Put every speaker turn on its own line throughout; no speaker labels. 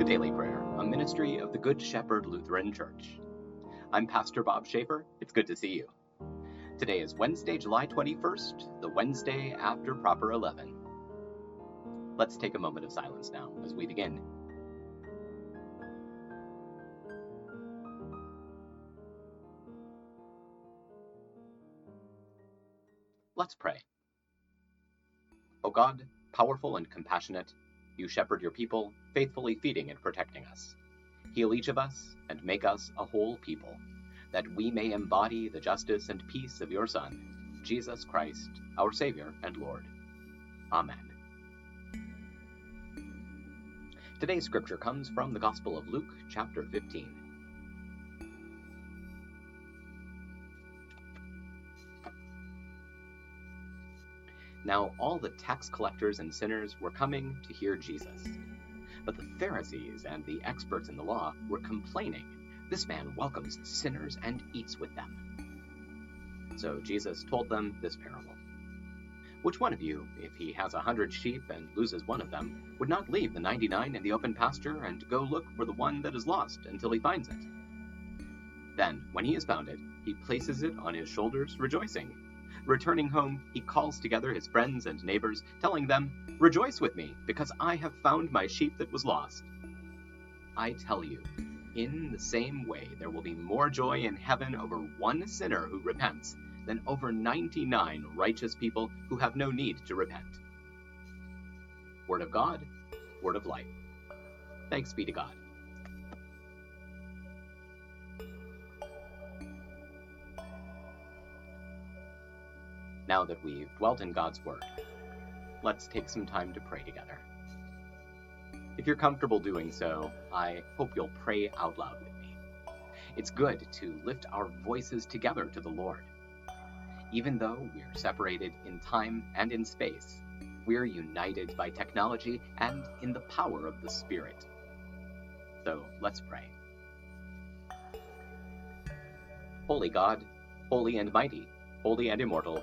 to Daily Prayer, a ministry of the Good Shepherd Lutheran Church. I'm Pastor Bob Schaefer. It's good to see you. Today is Wednesday, July 21st, the Wednesday after Proper 11. Let's take a moment of silence now as we begin. Let's pray. O God, powerful and compassionate, you shepherd your people, faithfully feeding and protecting us. Heal each of us and make us a whole people, that we may embody the justice and peace of your Son, Jesus Christ, our Savior and Lord. Amen. Today's scripture comes from the Gospel of Luke, chapter 15. Now all the tax collectors and sinners were coming to hear Jesus. But the Pharisees and the experts in the law were complaining, This man welcomes sinners and eats with them. So Jesus told them this parable. Which one of you, if he has a hundred sheep and loses one of them, would not leave the ninety nine in the open pasture and go look for the one that is lost until he finds it? Then, when he has found it, he places it on his shoulders, rejoicing. Returning home, he calls together his friends and neighbors, telling them, Rejoice with me, because I have found my sheep that was lost. I tell you, in the same way, there will be more joy in heaven over one sinner who repents than over 99 righteous people who have no need to repent. Word of God, word of life. Thanks be to God. Now that we've dwelt in God's Word, let's take some time to pray together. If you're comfortable doing so, I hope you'll pray out loud with me. It's good to lift our voices together to the Lord. Even though we're separated in time and in space, we're united by technology and in the power of the Spirit. So let's pray. Holy God, holy and mighty, holy and immortal,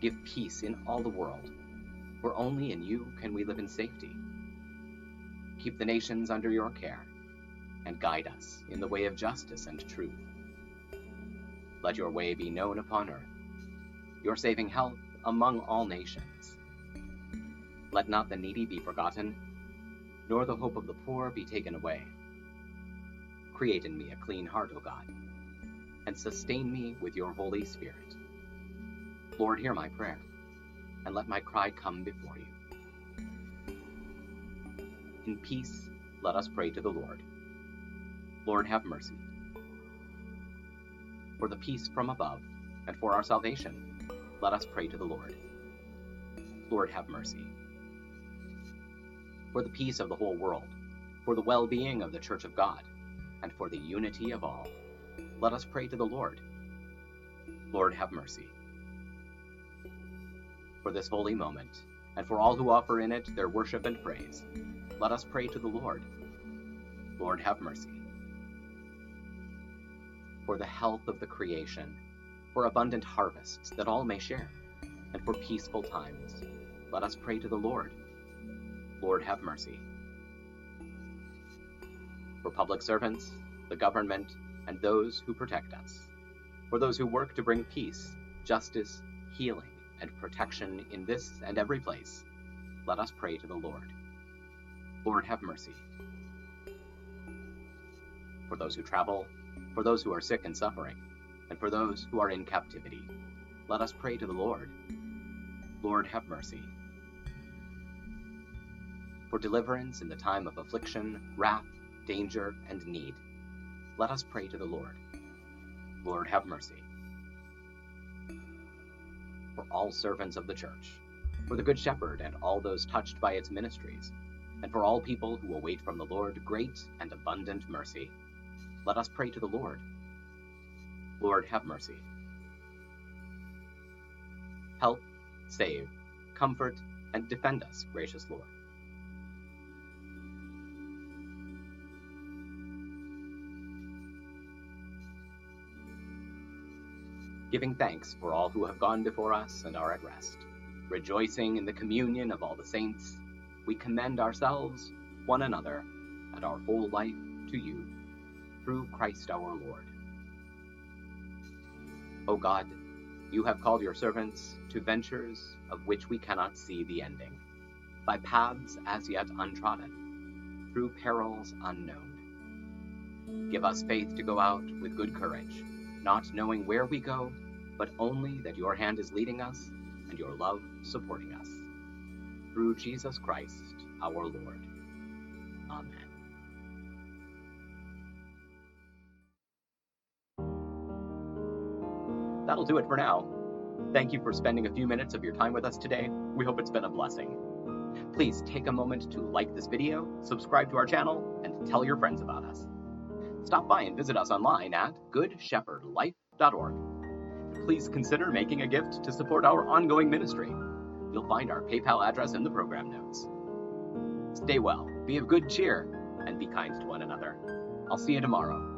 Give peace in all the world, for only in you can we live in safety. Keep the nations under your care, and guide us in the way of justice and truth. Let your way be known upon earth, your saving health among all nations. Let not the needy be forgotten, nor the hope of the poor be taken away. Create in me a clean heart, O God, and sustain me with your Holy Spirit. Lord, hear my prayer, and let my cry come before you. In peace, let us pray to the Lord. Lord, have mercy. For the peace from above, and for our salvation, let us pray to the Lord. Lord, have mercy. For the peace of the whole world, for the well being of the Church of God, and for the unity of all, let us pray to the Lord. Lord, have mercy for this holy moment, and for all who offer in it their worship and praise, let us pray to the Lord. Lord, have mercy. For the health of the creation, for abundant harvests that all may share, and for peaceful times, let us pray to the Lord. Lord, have mercy. For public servants, the government, and those who protect us, for those who work to bring peace, justice, healing, and protection in this and every place, let us pray to the Lord. Lord, have mercy. For those who travel, for those who are sick and suffering, and for those who are in captivity, let us pray to the Lord. Lord, have mercy. For deliverance in the time of affliction, wrath, danger, and need, let us pray to the Lord. Lord, have mercy. For all servants of the Church, for the Good Shepherd and all those touched by its ministries, and for all people who await from the Lord great and abundant mercy, let us pray to the Lord. Lord, have mercy. Help, save, comfort, and defend us, gracious Lord. Giving thanks for all who have gone before us and are at rest, rejoicing in the communion of all the saints, we commend ourselves, one another, and our whole life to you, through Christ our Lord. O God, you have called your servants to ventures of which we cannot see the ending, by paths as yet untrodden, through perils unknown. Give us faith to go out with good courage, not knowing where we go, but only that your hand is leading us and your love supporting us. Through Jesus Christ our Lord. Amen. That'll do it for now. Thank you for spending a few minutes of your time with us today. We hope it's been a blessing. Please take a moment to like this video, subscribe to our channel, and tell your friends about us. Stop by and visit us online at goodshepherdlife.org. Please consider making a gift to support our ongoing ministry. You'll find our PayPal address in the program notes. Stay well, be of good cheer, and be kind to one another. I'll see you tomorrow.